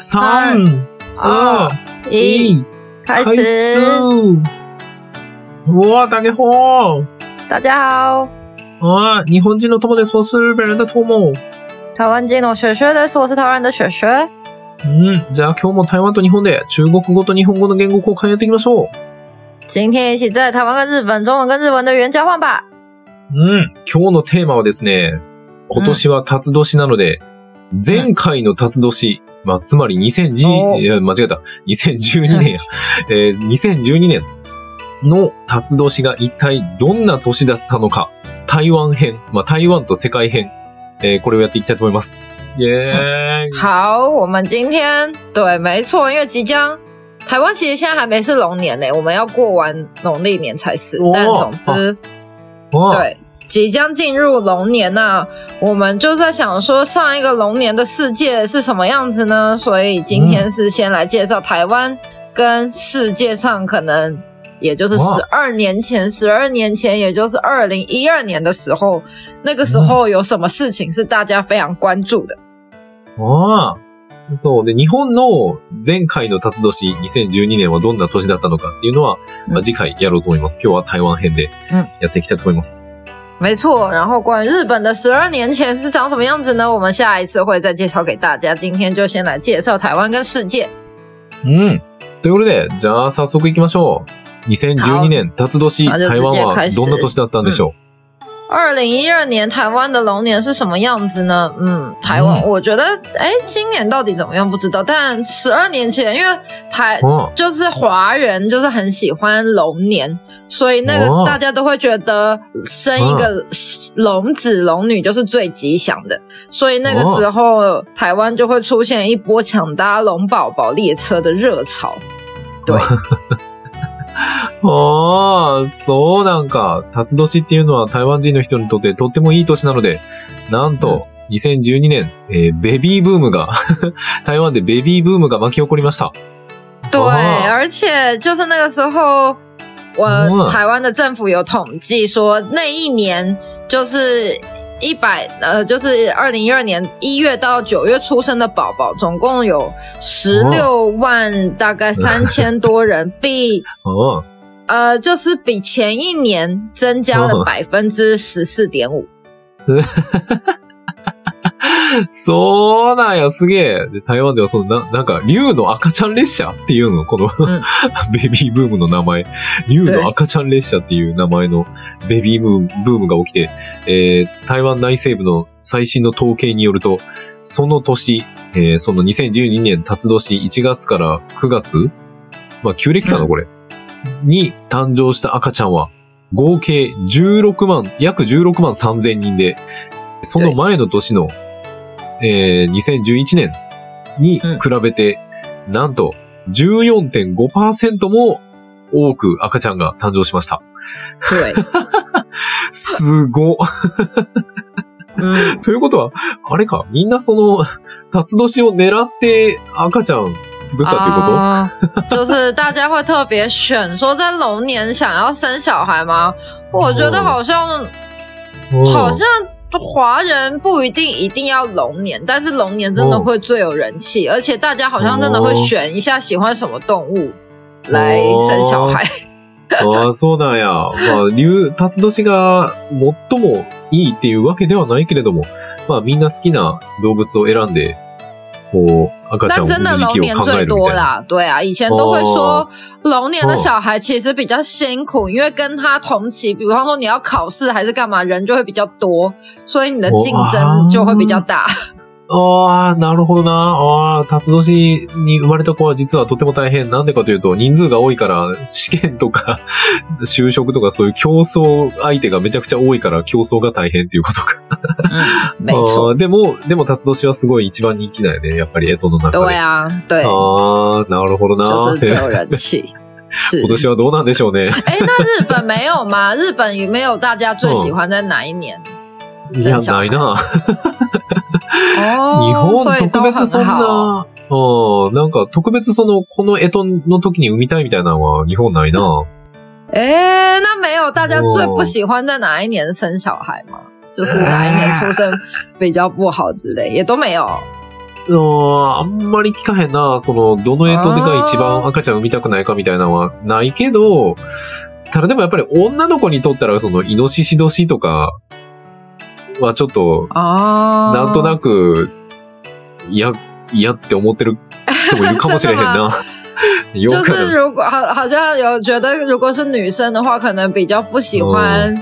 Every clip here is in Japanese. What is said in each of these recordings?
三、二、一，一，开开始始。！哇，大家好！大家好，啊，日本人の友です。我是日本人的友。台湾金の雪雪です。我是台湾的雪雪。うん、じゃあ今日も台湾と日本で中国語と日本語の言語交換やっていきましょう。今天一起在台湾跟日本中文跟日文的语言交换吧。うん、今日のテーマはですね、今年は辰年なので、前回の辰年、まあ、つまりお2010、いや、間違えた。2012年や。えー2012年の辰年が一体どんな年だったのか、台湾編、まあ、台湾と世界編、えーこれをやっていきたいと思います。イェーイ。好，我们今天对，没错，因为即将台湾其实现在还没是龙年呢，我们要过完农历年才是。哦但总之，哇对，即将进入龙年那我们就在想说，上一个龙年的世界是什么样子呢？所以今天是先来介绍台湾跟世界上可能。也就是哇十二年前，十二年前，也就是二零一二年的时候，那个时候有什么事情是大家非常关注的？ああ。そう。で、日本の前回の辰年、2012年はどんな年だったのかっていうのは、まあ、うん次回やろうと思います。今日は台湾編でうんやっていきたいと思います。没错，然后关于日本的十二年前是长什么样子呢？我们下一次会再介绍给大家。今天就先来介绍台湾跟世界。うん。ということで、じゃあ早速行きましょう。2012年、辰年、那就直接台湾は開始どんな年だったんでしょ 二零一二年台湾的龙年是什么样子呢？嗯，台湾，嗯我觉得，哎，今年到底怎么样不知道。但十二年前，因为台、哦就是华人，就是很喜欢龙年，所以那个、哦大家都会觉得生一个龙子龙女就是最吉祥的，所以那个哦时候、台湾就会出现一波抢搭龙宝宝列车的热潮。对，ああ、そうなんか。辰年っていうのは台湾人の人にとってとってもいい年なので、なんと、2012年、えーベビーブームが、台湾でベビーブームが巻き起こりました。对，哦而且就是那个时候，我、哦台湾的政府有统计说，那一年就是一百呃，就是二零一二年一月到九月出生的宝宝，总共有十六万，大概三千多人，比ああ呃，就是比前一年增加了哦。百分之十四点五。そうなんや、すげえ。で台湾ではそのな、なんか、竜の赤ちゃん列車っていうの、この、ん ベビーブームの名前。竜の赤ちゃん列車っていう名前のベビーブームブームが起きて、えー台湾内西部の最新の統計によると、その年、えーその2012年辰年1月から9月、まあ、旧暦かな、うんこれ。に誕生した赤ちゃんは、合計16万、約16万3千人で、その前の年の、えー2011年に比べて、なんと14.5%も多く赤ちゃんが誕生しました。对，すご。嗯，ということは、あれか、みんなその、辰年を狙って赤ちゃん作ったということ、啊就是大家会特别选说在龙年想要生小孩吗？我觉得好像、うん好像华人不一定一定要龙年，但是龙年真的会最有人气，而且大家好像真的会选一下喜欢什么动物来生小孩。ああ、そうなんや。まあ、竜、辰年が最もいいっていうわけではないけれども、まあみんな好きな動物を選んで、こう、赤ちゃんを但真的産む時期龙年最を考えるみたいな。多啦，对啊，以前都会说哦龙年的小孩其实比较辛苦，因为跟他同期，比方说你要考试还是干嘛，人就会比较多，所以你的竞争就会比较大。 ああ、なるほどな。ああ、辰年に生まれた子は実はとても大変。なんでかというと、人数が多いから、試験とか、就職とかそういう競争相手がめちゃくちゃ多いから競争が大変っていうことか。嗯，没错，あーでも、でも辰年はすごい一番人気なんやね。やっぱり干支の中で。对啊，对，ああ、なるほど就な。今，年はどうなんでしょうね。哎，那日本没有吗？日本有没有大家最喜欢在哪一年？いや、ないな。哦 日本特別そん。な、うん、なんか特別その、この干支の時に産みたいみたいなのは日本ないな。哎，那没有大家最不喜欢在哪一年生小孩吗？就是哪一年出生比较不好之类，也都没有。のあんまり聞かへんな。その、どの干支が一番赤ちゃん産みたくないかみたいなのはないけど、ただでもやっぱり女の子にとったら、その、イノシシ年とかはちょっと、哦，なんとなく、嫌、嫌って思ってる人もいるかもしれへんな。有就。是如果好好像有觉得，如果是女生的话，可能比较不喜欢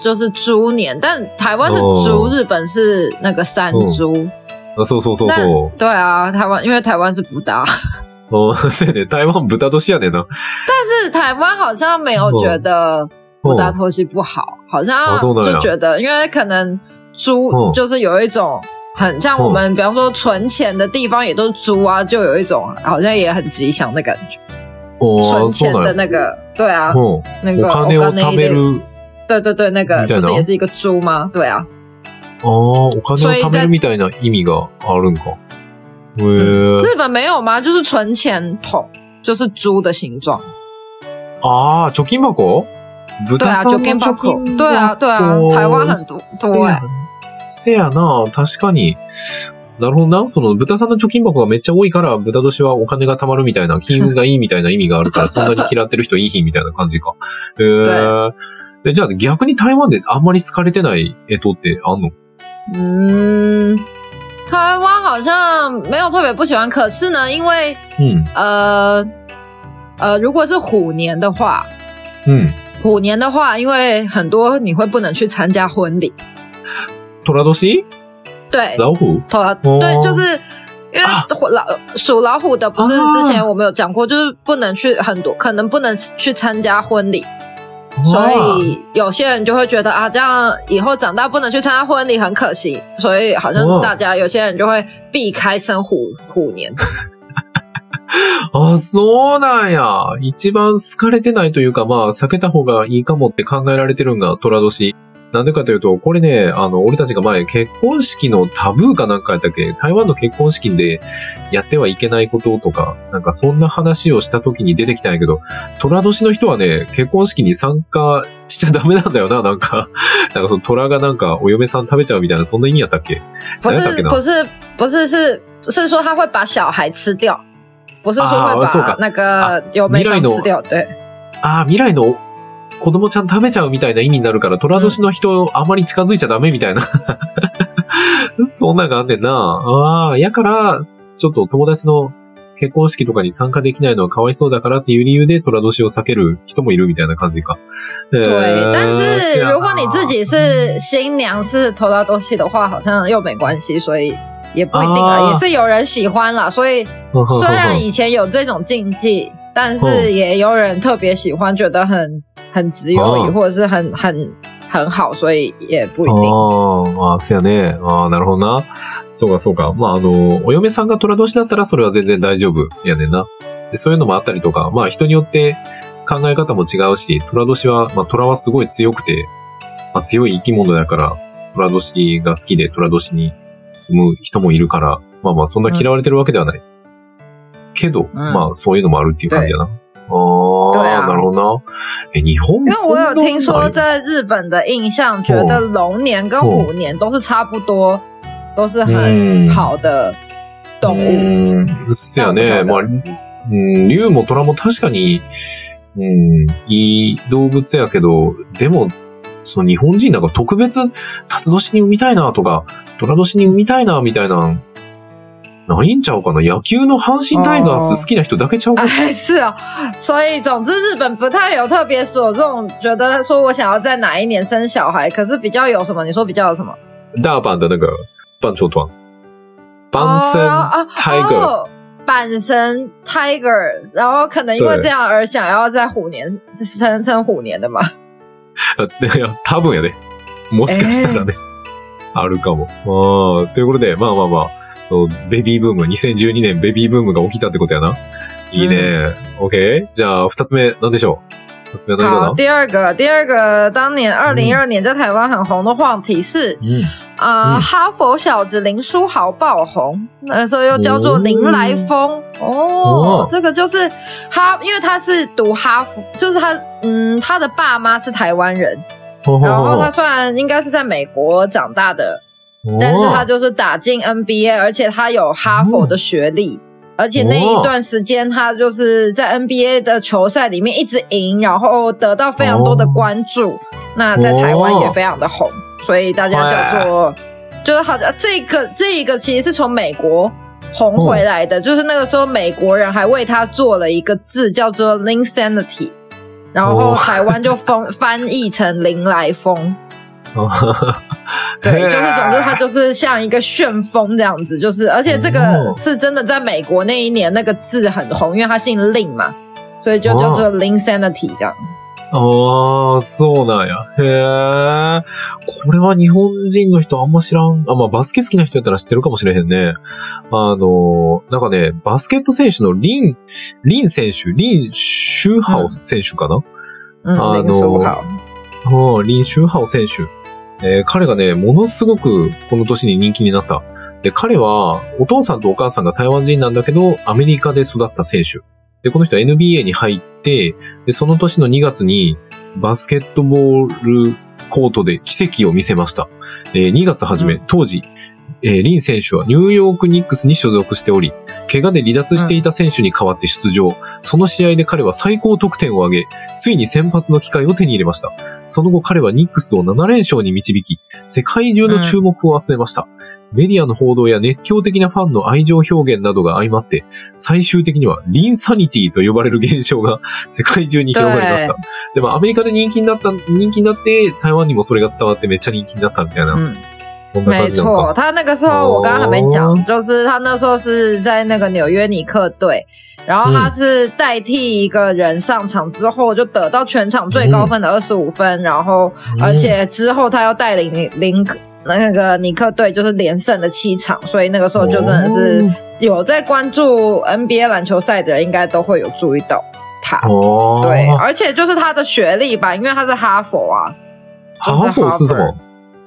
就是猪年，但台湾是猪，哦日本是那个山猪。あそうそうそう但そう。对啊，台湾因为台湾是不大，うんそうやね。台湾豚年やねんな。但是台湾好像没有觉得不大头西不好，好像哦そうなんや就觉得，因为可能猪嗯就是有一种很像我们，比方说存钱的地方也都是猪啊，就有一种好像也很吉祥的感觉。おー存钱そうなんや。的那个，对啊，うん。那个お金を貯め的る。对对对，那个みたいな不是也是一个猪吗？对啊，ああ、お金を貯めるみたいな意味があるんか。へえ。日本没有吗？就是存钱筒，就是猪的形状。ああ、貯金箱 豚さんの貯金箱。对啊对啊台湾很多せやな、確かに。なるほどな。その豚さんの貯金箱がめっちゃ多いから、豚年はお金が貯まるみたいな、金運がいいみたいな意味があるから、そんなに嫌ってる人いい日みたいな感じか。へえ。えじゃあ逆に台湾であんまり好かれてない干支ってあんの？嗯，台湾好像没有特别不喜欢，可是呢，因为うん。呃呃，如果是虎年的话，うん。虎年的话，因为很多你会不能去参加婚礼，虎年对，老虎。头哦。对，就是因为老属老虎的，不是啊。之前我们有讲过，就是不能去很多，可能不能去参加婚礼，所以有些人就会觉得啊，这样以后长大不能去参加婚礼很可惜，所以好像大家有些人就会避开生虎虎年。あ、そうなんや。一番好かれてないというか、まあ、避けた方がいいかもって考えられてるんが虎年。なんでかというと、これね、あの、俺たちが前、結婚式のタブーかなんかやったっけ？台湾の結婚式でやってはいけないこととか、なんかそんな話をした時に出てきたんやけど、虎年の人はね、結婚式に参加しちゃダメなんだよな、なんか。なんかその虎がなんかお嫁さん食べちゃうみたいな、そんな意味やったっけ？不是不是不是是是说他会把小孩吃掉，不是说会啊そうか把那个有没吃掉，对。ああ、未来の子供ちゃん食べちゃうみたいな意味になるから、虎年の人あまり近づいちゃダメみたいな。そんなんがあんねんな。ああ、やから、ちょっと友達の結婚式とかに参加できないのはかわいそうだからっていう理由で虎年を避ける人もいるみたいな感じか。对，但是是啊如果你自己是新娘是头拉多西的话，好像又没关系，所以也不一定啊，啊也是有人喜欢啦。所以虽然以前有这种禁忌，但是也有人特别喜欢，觉得很很自由哦或者是很很很好，所以也不一定。ああ、そうやね。ああ、なるほどな。そうか、そうか。まあ、あの、お嫁さんが虎年だったらそれは全然大丈夫やねんな。でそういうのもあったりとか、まあ人によって考え方も違うし、虎年は、まあ虎はすごい強くて、まあ、強い生き物だから、虎年が好きで虎年に産む人もいるから、まあまあそんな嫌われてるわけではない。けど、まあそういうのもあるっていう感じやな。ああ、对啊なるほどな。え、日本因为我有听说，在日本的印象，觉得龙年跟虎年都是差不多，都是很嗯好的动物。うん、そやね。まあ、うん、竜も虎も確かに、うん、いい動物やけど、でも、その日本人なんか特別、辰年に産みたいなとか、虎年に産みたいなみたいな、ないんちゃうかな？野球の阪神タイガース好きな人だけちゃうか哎，是啊，所以总之日本不太有特别说这种觉得说我想要在哪一年生小孩，可是比较有什么？你说比较有什么？ダーバン的那个棒球团。阪神啊 Tigers。哦阪神 Tiger，然后可能因为对这样而想要在虎年生生虎年的嘛？あ いや、多分やで。もしかしたらね。あるかも。ああ、ということで、まあまあまあ、ベビーブーム、2012年ベビーブームが起きたってことやな。いいね。OK? じゃあ、二つ目、なんでしょう？二つ目は何好，か第二个，第二个，当年二零一二年在台湾很红的话题是なうん。啊、嗯哈佛小子林书豪爆红，那时候又叫做林来疯哦哦这个就是他，因为他是读哈佛，就是他，嗯，他的爸妈是台湾人，ほうほう然后ほう他虽然应该是在美国长大的 但是他就是打进 NBA，而且他有哈佛的学历，而且那一段时间他就是在 NBA 的球赛里面一直赢，然后得到非常多的关注。那在台湾也非常的红， 所以大家叫做就是好像这个这一个其实是从美国红回来的，就是那个时候美国人还为他做了一个字叫做 “Linsanity”，然后台湾就翻 翻译成“林来疯”。对，就是总之，他就是像一个旋风这样子，就是而且这个是真的，在美国那一年那个字很红，因为他姓令嘛，所以就叫做 Linsanity 这样。ああ、そうなんや。へえ。これは日本人の人あんま知らん。あ、まあバスケ好きな人やったら知ってるかもしれへんね。あの、なんかね、バスケット選手のリン、リン選手、リン・シューハオ選手かな、うん、あの、リン・シューハオ選手。えー、彼がね、ものすごくこの年に人気になった。で、彼はお父さんとお母さんが台湾人なんだけど、アメリカで育った選手。で、この人は NBA に入って、で、その年の2月にバスケットボールコートで奇跡を見せました。えー、2月初め、当時、えー、リン選手はニューヨークニックスに所属しており、怪我で離脱していた選手に代わって出場。その試合で彼は最高得点を挙げ、ついに先発の機会を手に入れました。その後彼はニックスを7連勝に導き、世界中の注目を集めました。メディアの報道や熱狂的なファンの愛情表現などが相まって、最終的にはリンサニティと呼ばれる現象が世界中に広がりました。でもアメリカで人気になった、人気になって、台湾にもそれが伝わってめっちゃ人気になったみたいな。うん没错，他那个时候我刚刚还没讲，就是他那时候是在那个纽约尼克队，然后他是代替一个人上场之后，就得到全场最高分的二十五分，然后而且之后他又带领林那个尼克队就是连胜的七场，所以那个时候就真的是有在关注 NBA 篮球赛的人，应该都会有注意到他。哦，对，而且就是他的学历吧，因为他是哈佛啊，哈佛是什么？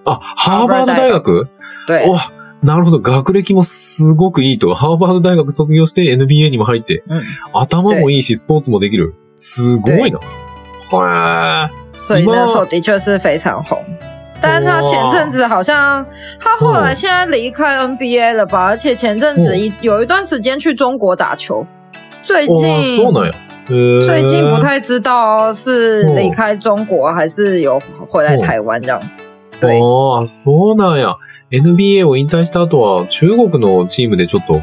あ、ハーバード大学？对。哇、なるほど。学歴もすごくいいと。ハーバード大学卒業して NBA にも入って、うん、頭もいいし、スポーツもできる。すごいな。はい。所以那时候的确是非常红。但是他前阵子好像，他后来现在离开 NBA 了吧？而且前阵子一有一段时间去中国打球。最近，最近不太知道是离开中国还是有回来台湾这样。ああ、そうなんや。NBA を引退した後は中国のチームでちょっと、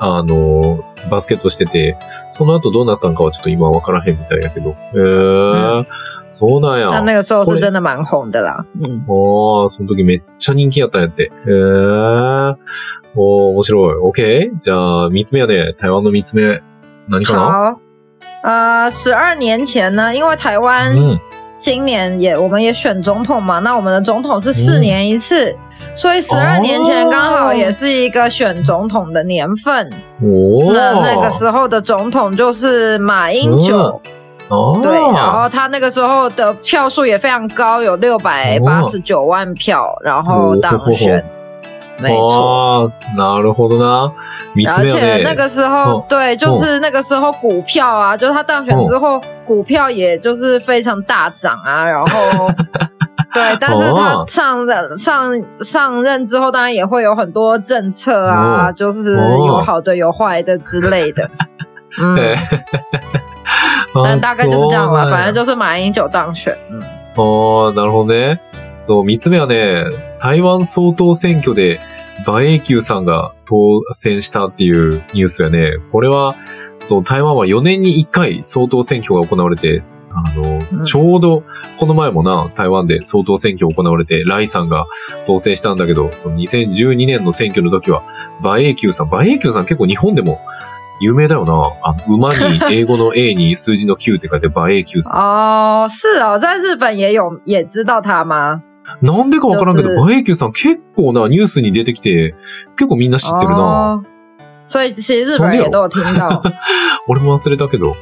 あの、バスケットしてて、その後どうなったんかはちょっと今わからへんみたいやけど。へえー、うん、そうなんや。那个时候是真的蛮红的啦。うん。ああ、その時めっちゃ人気やったんやって。へえー。お面白い。OK? じゃあ、三つ目やね。台湾の三つ目。何かな？好。呃，十二年前呢，因为台湾、嗯今年也我们也选总统嘛，那我们的总统是四年一次，所以十二年前刚好也是一个选总统的年份。哦，那那个时候的总统就是马英九。哦，对，然后他那个时候的票数也非常高，有六百八十九万票，然后当选。没错，なるほどな。而且那个时候，对，就是那个时候股票啊，就是他当选之后，股票也就是非常大涨啊。然后，对，但是他上任上上任之后，当然也会有很多政策啊，就是有好的有坏的之类的。嗯，但大概就是这样吧。反正就是马英九当选。嗯，哦，なるほどね。 そう、三つ目はね、台湾総統選挙で馬英九さんが当選したっていうニュースやね。これは、そう、台湾は4年に1回総統選挙が行われて、あの、うん、ちょうど、この前もな、台湾で総統選挙行われて、ライさんが当選したんだけど、その2012年の選挙の時は、馬英九さん、馬英九さん結構日本でも有名だよな。あの馬に英語の A に数字の9って書いて馬英九さん。哦，是哦，在日本也有也知道他吗？なんでかわからんけど、馬英九さん結構なニュースに出てきて、結構みんな知ってるな。所以其实日本人也都有听到。俺も忘れたけど。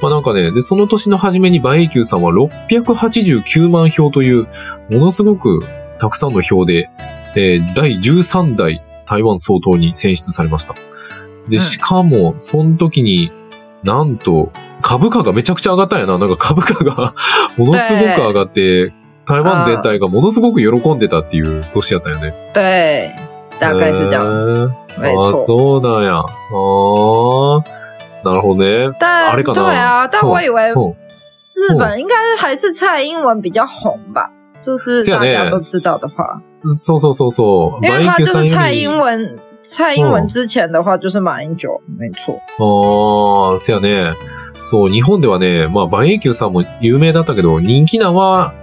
まあなんかね、で、その年の初めに馬英九さんは689万票という、ものすごくたくさんの票で、えー、第13代台湾総統に選出されました。で、しかも、その時に、なんと、株価がめちゃくちゃ上がったんやな。なんか株価が ものすごく上がって、台湾全体がものすごく喜んでたっていう年やったよね。对，大概是这样，没错。そうなんや。あーなるほどね。但あれかな对啊，但我以为うん日本应该还是蔡英文比较红吧，就是大家都知道的话，そうそうそうそう。因为他就是蔡英文。文。蔡英文嗯之前的话就是马英九，没错。ああ、せやね。そう、日本ではね、まあ、バンエキューさんも有名だったけど、人気なは、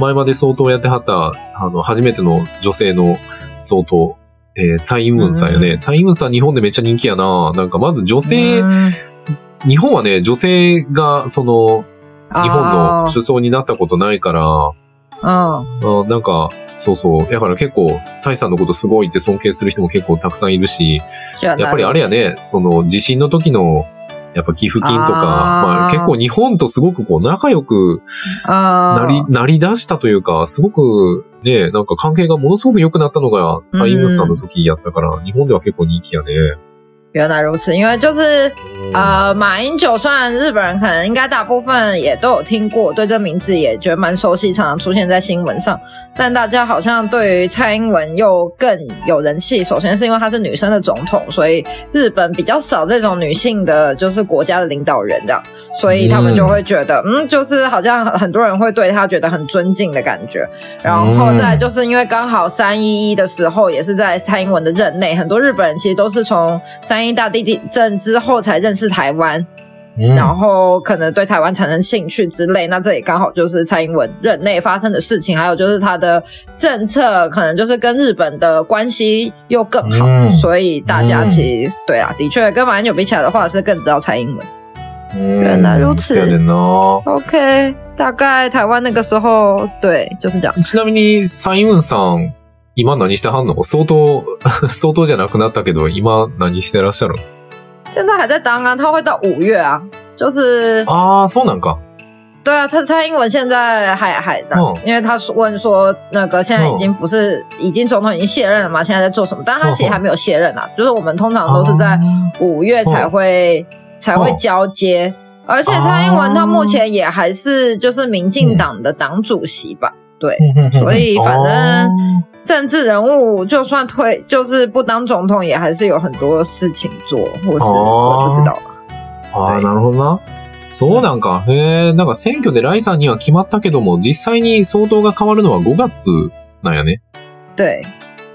前まで相当やってはった、あの、初めての女性の相当、えー、蔡英文さんやね。うん蔡英文さん日本でめっちゃ人気やな。なんかまず女性、嗯日本はね、女性が、その、日本の哦首相になったことないから、嗯あなんか、そうそう。だから結構、蔡さんのことすごいって尊敬する人も結構たくさんいるし、やっぱりあれやね、その地震の時の、やっぱ寄付金とか、まあ結構日本とすごくこう仲良くなり、啊，なり出したというか、すごくね、なんか関係がものすごく良くなったのが蔡英文さんの時やったから、日本では結構人気やね。原来如此，因为就是呃，马英九虽然日本人可能应该大部分也都有听过，对这名字也觉得蛮熟悉，常常出现在新闻上，但大家好像对于蔡英文又更有人气。首先是因为她是女生的总统，所以日本比较少这种女性的，就是国家的领导人这样，所以他们就会觉得，嗯，就是好像很很多人会对她觉得很尊敬的感觉。然后再就是因为刚好三一一的时候也是在蔡英文的任内，很多日本人其实都是从三一大地震之后才认识台湾，うん然后可能对台湾产生兴趣之类。那这也刚好就是蔡英文任内发生的事情，还有就是他的政策可能就是跟日本的关系又更好，嗯所以大家其实、对啊，的确跟马英九比起来的话是更知道蔡英文。うん原来如此そうやねんな。 OK，大概台湾那个时候对就是这样。ちなみに、蔡英文さん、 今何してはんの？相当、相当じゃなくなったけど、今何してらっしゃるの？现在还在当啊，他会到五月啊，就是ああ、そうなんか。对啊，他蔡英文现在还还当，嗯。因为他问说那个现在已经不是、已经总统已经卸任了嘛，现在在做什么？但是他其实还没有卸任啊，就是我们通常都是在五月才会、才会交接，而且蔡英文他目前也还是就是民进党的党主席吧，对，所以反正政治人物就算退就是不当总统，也还是有很多事情做，或是、哦我不知道了。ああ、对なるほどな。そうなんか。へえ、なんか選挙でライさんには決まったけども、実際に総統が変わるのは5月なんやね。对，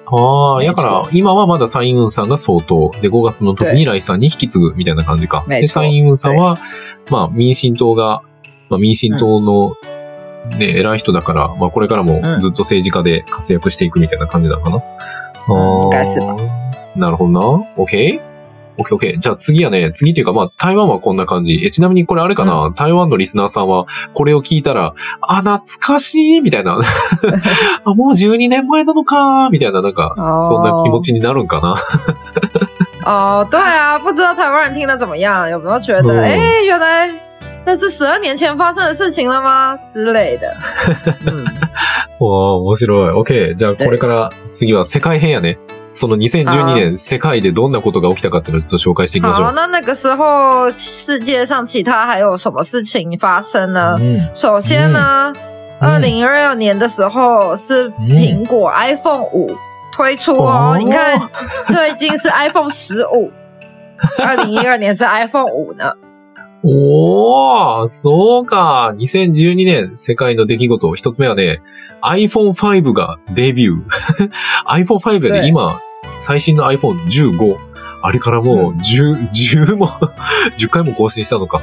ああ、没錯やから、今はまだ蔡英文さんが総統。で、5月の時にライさんに引き継ぐみたいな感じか。で、没錯蔡英文さんは、まあ、民進党が、まあ、民進党の、ね、偉い人だから、まあ、これからもずっと政治家で活躍していくみたいな感じなのかな？あ应该是ーなるほどな。OK? OK, OK. じゃあ次やね。次っていうか、まあ、台湾はこんな感じ。え、ちなみにこれあれかな、台湾のリスナーさんは、これを聞いたら、あ、懐かしいみたいな。あ、もう12年前なのかみたいな、なんかそんな気持ちになるんかな？哦，对啊，不知道台湾人听的怎么样，有没有觉得，嗯哎、原来那是十二年前发生的事情了吗？之类的？嗯，わあ、面白い。OK。じゃあ、これから次は世界編やね。その2012年、世界でどんなことが起きたかっていうのをちょっと紹介していきましょ好，う。那那个时候世界上其他还有什么事情发生呢？うん首先呢，二嗯零二二年的时候是苹果 iPhone 五推出哦，哦你看这已经是 iPhone 十五，二零一二年是 iPhone 五呢。おー、そうか。2012年、世界の出来事。一つ目はね、iPhone5 がデビュー。iPhone5 や对ね、今、最新の iPhone15。あれからもう10、10も、10回も更新したのか。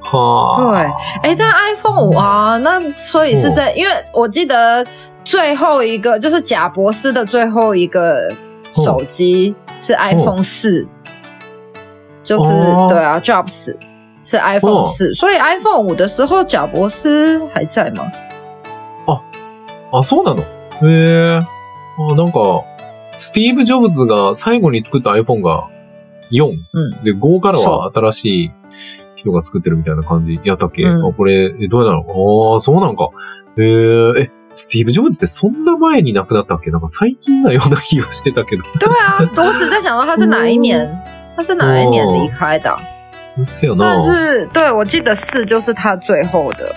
はあ。哎，但 iPhone 五啊，那所以是在，因为我记得最后一个就是贾博士的最后一个手机是 iPhone 四、就是、哦对啊，Jobs 是 iPhone 四、所以 iPhone 五的时候贾博士还在吗？あ、そうなの？へえ。あ、なんか、スティーブ・ジョブズが最後に作った iPhone が4。うん。で、5からは新しい人が作ってるみたいな感じ。やったっけ、うん。あこれ、えどうやなの？ああ、そうなんか。へえ、え、スティーブ・ジョブズってそんな前に亡くなったっけ？なんか最近なような気がしてたけど。对啊，我只在想说他是哪一年，他是哪一年离开的？啊、うっせや但な。是对我记得四就是他最后的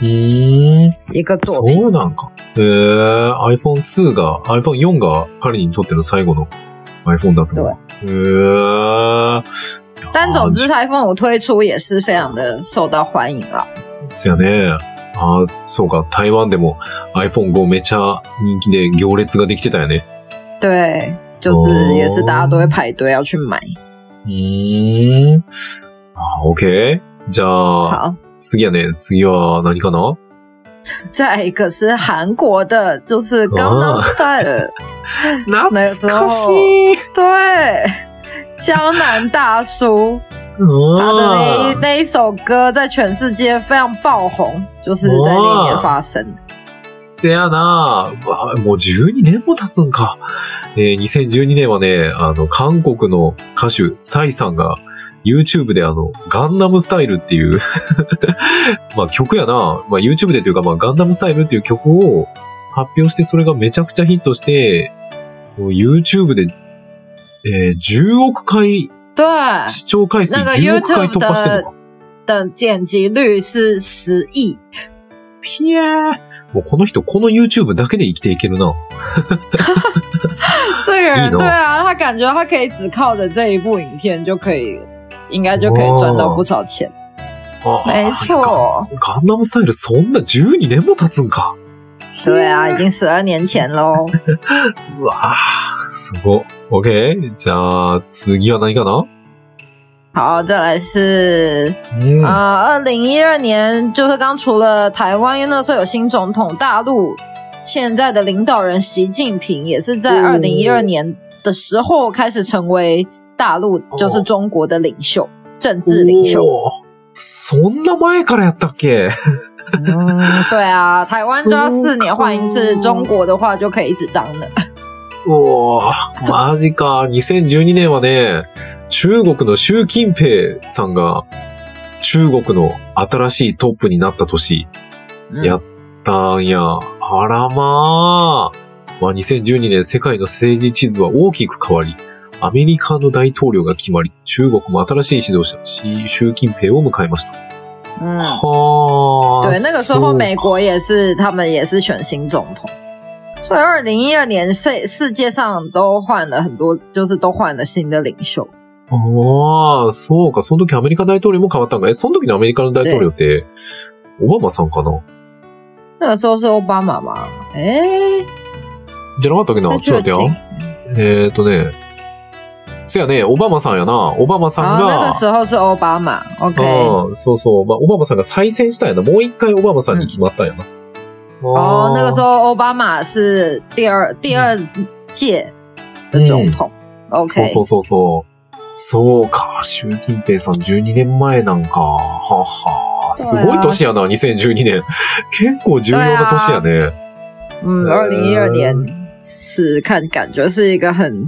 うーん。一个作そ品。うなんか。えー、iPhone2 が、iPhone4 が彼にとっての最後の iPhone だと。えー。但总之，iPhone 五推出也是非常的受到欢迎啦。そやね。あーそうか。台湾でも iPhone5 めちゃ人気で行列ができてたよね。对，就是哦也是大家都会排队要去买。うーん。あー、OK。じゃあ、好，次やね。次は何かな再来一个是韩国的，就是《刚刚 Style》，懐かしい。对，江南大叔他的那那一首歌在全世界非常爆红，就是在那年发生。せやなもう12年も経つんか。えー2012年はね、あの、韓国の歌手、サイさんが YouTube であの、ガンダムスタイルっていう まあ曲やな。まあ YouTube でというか、まあガンダムスタイルっていう曲を発表して、それがめちゃくちゃヒットして、YouTube で、えー10億回对視聴回数那个10億回突破してるのか。的剪辑率是十亿，ひえー。もうこの人、この YouTube だけで生きていけるな。这个人 亿呢对啊，他感觉他可以只靠着这一部影片就可以，应该就可以赚到不少钱。あー没错，ガンダムスタイルそんな12年も経つんか。对啊，已经十二年前喽。うわーすごい。OK? じゃあ、次は何かな好，再来是うん。呃，二零一二年就是刚除了台湾，因为那时候有新总统，大陆现在的领导人习近平也是在哦二零一二年的时候开始成为 大陆就是中国的领袖，政治领袖。そんな前からやったっけ？嗯，对啊，台湾就要四年换一次，中国的话就可以一直当了。おーマジか。2012年はね、中国の習近平さんが中国の新しいトップになった年嗯やったんや。あらまあ。まあ、2012年世界の政治地図は大きく変わり、アメリカの大統領が決まり、中国も新しい指導者、習習近平を迎えました。嗯，はあ。对，那个时候美国也是，他们也是选新总统，所以二零一二年世世界上都换了很多，就是都换了新的领袖。ああ、そうか。その時アメリカ大統領も変わったんか。え、その時のアメリカの大統領って、オバマさんかな？那个时候是奥巴马吗？哎，じゃなかったっけな？不ちょっと待って确定や。。えっ、ー、とね。せやね、オバマさんやな。オバマさん然后那が、个时候是奥巴马，OK。うん、そうそう。まあ、オバマさんが再選したんやな。もう一回オバマさんに決まったんやな。哦，那个时候。候奥巴马是第二第二届的总统，OK そう。そうそうそう。そうか。習近平さん12年前なんか。ははすごい年やな、2012年。結構重要な年やね。嗯，呃二零一二年是看感觉是一个很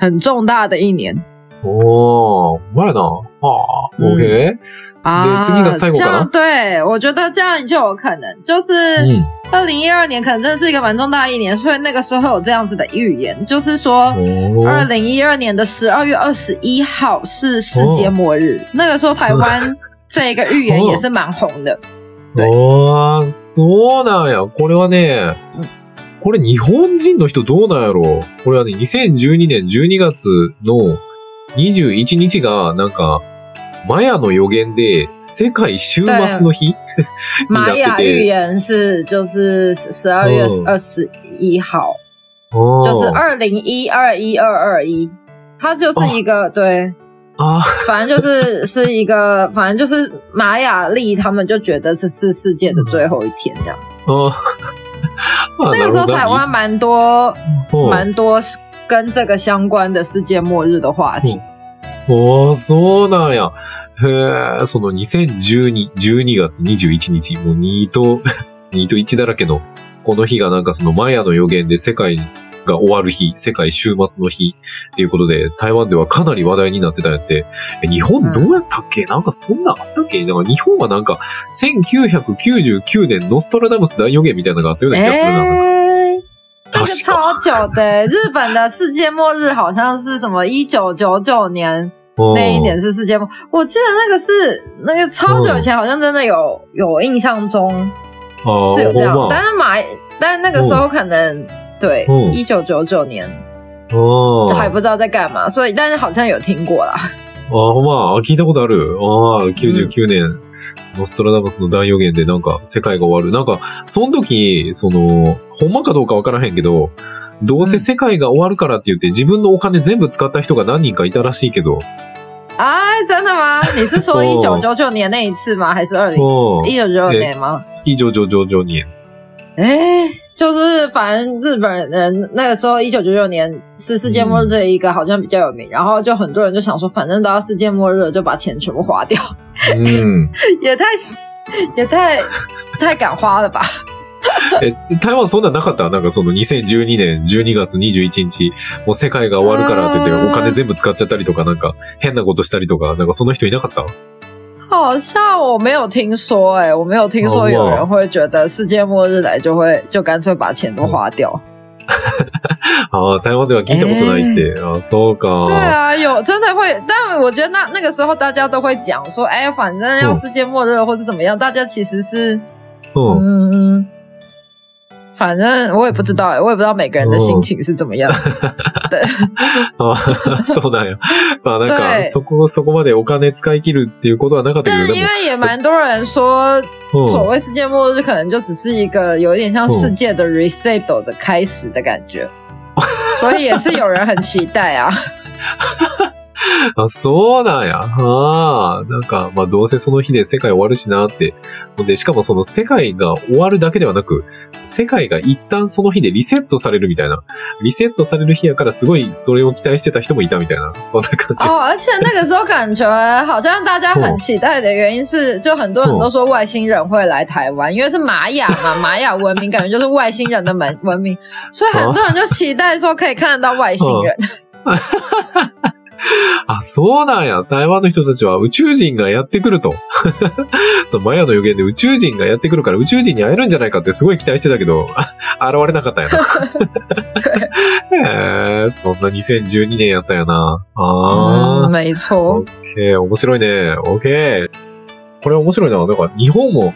很重大的一年おー、うまいな。はあ、うん OK? 啊。对这个赛过这かな样对我觉得这样就有可能，就是うん。二零一二年可能真的是一个蛮重大的一年，所以那个时候有这样子的预言，就是说。おー二零一二年的十二月二十一号是世界末日，那个时候台湾这个预言也是蛮红的。对ああ、そうなんや。これはねうん、 これ日本人の人どうなんやろ？これはね、2012年12月の21日が、なんか、マヤの予言で世界終末の日？にな玛雅ってて。预言是就是十二月嗯二十一号，おー。就是二零一二一二二一，它就是一个、对，あ。反正就是是一个，反正就是玛雅历他们就觉得这是世界的最后一天这样。あ あ。那个时候台湾蛮多うん蛮多跟这个相关的世界末日的そうなんや。へえ、その2012、12月21日、もう2と、2と1だらけの、この日がなんかそのマヤの予言で世界が終わる日、世界終末の日っていうことで、台湾ではかなり話題になってたんやって、え日本どうやったっけ、なんかそんなあったっけ？なんか日本はなんか、1999年ノストラダムス大予言みたいなのがあったような気がするな。なんか。哎，这。超久的，日本的世界末日好像是什么一九九九年哦那一年是世界末，我记得那个是那个超久以前，好像真的有有印象中。あ是有这样，但是马，但是那个时候可能对嗯一九九九年あ还不知道在干嘛，所以但是好像有听过啦。あ、ほんま、あ聞いたことある。ああ、99年、ノストラダムスの大予言でなんか世界が終わる。なんか、その時、その、ほんまかどうかわからへんけど、どうせ世界が終わるからって言って自分のお金全部使った人が何人かいたらしいけど、哎，真的吗？你是说一九哦九九年那一次吗？还是二零？うん一九九九年吗？以上上上上年。哎，就是反正日本人那个时候一九九九年是世界末日这一个好像比较有名，然后就很多人就想说，反正都要世界末日了，就把钱全部花掉，うん。也太也太太敢花了吧？え、台湾そんなんなかった？なんかその2012年12月21日、もう世界が終わるからって言ってうんお金全部使っちゃったりとか、なんか変なことしたりとか、なんかその人いなかった？好像我没有听说、哎，我没有听说有人会觉得世界末日来就会就干脆把钱都花掉。ああ、台湾では聞いたことないって。ああ、そうか。对啊，有真的会，但我觉得那那个时候大家都会讲说，哎，反正要嗯世界末日了或是怎么样，大家其实是うん。嗯， 反正我也不知道、欸，我也不知道每个人的心情是怎么样。ああそうなんや。まあなんか、对そこ、そこまでお金使い切るっていうことはなかったけど、因で为也蛮多人说。所谓世界末日可能就只是一个有一点像世界的 reset 的开始的感觉，所以也是有人很期待啊。あ、そうなんや。ああ、なんか、まあどうせその日で世界終わるしなって。で、しかもその世界が終わるだけではなく、世界が一旦その日でリセットされるみたいな。リセットされる日やからすごいそれを期待してた人もいたみたいな。そんな感じ。哦，而且那个时候感觉好像大家很期待的原因是，就很多人都说外星人会来台湾，因为是玛雅嘛，玛雅文明感觉就是外星人的文文明，所以很多人就期待说可以看得到外星人。あ、そうなんや。台湾の人たちは宇宙人がやってくると。そのマヤの予言で宇宙人がやってくるから宇宙人に会えるんじゃないかってすごい期待してたけど、あ 現れなかったんやな。へえ、そんな2012年やったんやな。あ嗯，ー。没错オ。ッケー、面白いね。オッケー。これ面白いな。なんか日本も、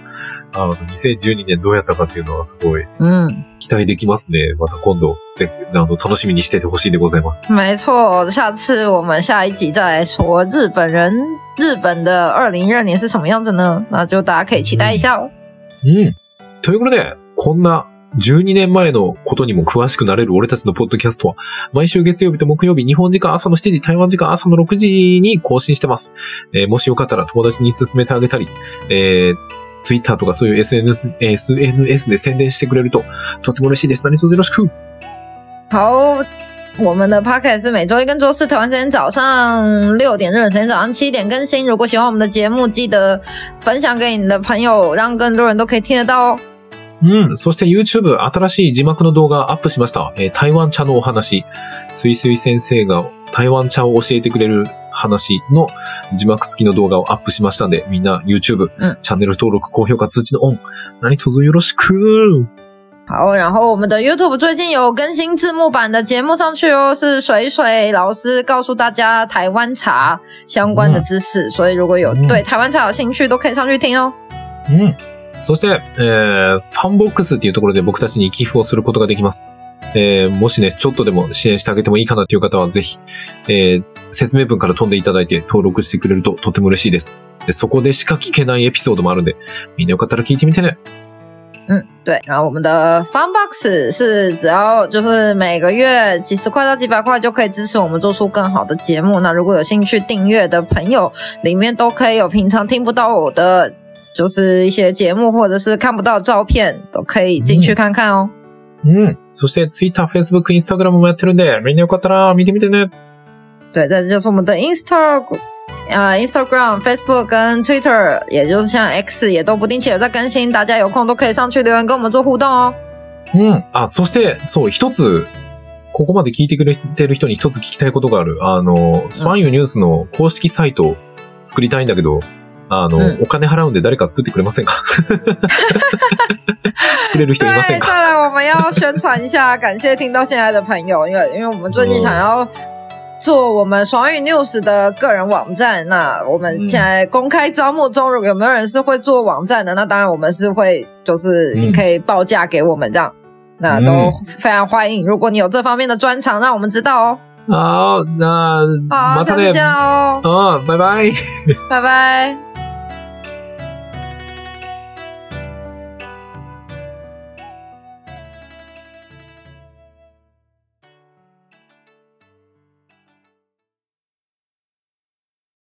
あの、2012年どうやったかっていうのはすごい嗯，期待できますね。また今度、ぜあの、楽しみにしててほしいでございます。没错。下次我们下一集再来说日本人日本的二零一二年是什么样子呢？那就大家可以期待一下哦。うん。ということで、こんな12年前のことにも詳しくなれる俺たちのポッドキャストは、毎週月曜日と木曜日、日本時間朝の7時、台湾時間朝の6時に更新してます。えーもしよかったら友達に勧めてあげたり、えー、Twitter とかそういう SNS、SNS で宣伝してくれると、とっても嬉しいです。何卒よろしく。好，我们的 podcast 是每周一跟周四台湾时间早上六点，日本时间早上七点更新。如果喜欢我们的节目，记得分享给你的朋友，让更多人都可以听得到哦。うん。そして YouTube 新しい字幕の動画アップしました。えー台湾茶のお話。すいすい先生が台湾茶を教えてくれる話の字幕付きの動画をアップしましたんで、みんな YouTube、うんチャンネル登録、高評価、通知のオン。何卒よろしく。好，然后我们的 YouTube 最近有更新字幕版的节目上去哦，是水水老师告诉大家台湾茶相关的知识，所以如果有嗯对台湾茶有兴趣，都可以上去听哦。うん。そして、えー、ファンボックスっていうところで僕たちに寄付をすることができます。えー、もしね、ちょっとでも支援してあげてもいいかなっていう方はぜひ、えー、説明文から飛んでいただいて登録してくれるととても嬉しいです。そこでしか聞けないエピソードもあるんで、みんなよかったら聞いてみてね。嗯，对，然后我们的 Fun Box 是只要就是每个月几十块到几百块就可以支持我们做出更好的节目。那如果有兴趣订阅的朋友，里面都可以有平常听不到我的就是一些节目，或者是看不到照片，都可以进去看看哦。うん。そして、Twitter、Facebook、Instagram もやってるんで、みんなよかったら見てみてね。对，这就是我们的 Insta。呃，Instagram、Facebook 跟 Twitter，也就是像 X，也都不定期有在更新，大家有空都可以上去留言跟我们做互动哦。うん。あ、そして、そう、一つ、ここまで聞いてくれてる人に一つ聞きたいことがある。あの、スワンユニュースの公式サイト作りたいんだけど、あの、うんお金払うんで誰か作ってくれませんか？作れる人いません对，か再来我们要宣传一下，感谢听到现在的朋友，因为因为我们最近想要做我们爽语 news 的个人网站。那我们现在公开招募中，如果有没有人是会做网站的？那当然我们是会，就是你可以报价给我们这样，那都非常欢迎。如果你有这方面的专长，让我们知道哦。好，那好，下次见喽。哦，拜拜，拜拜。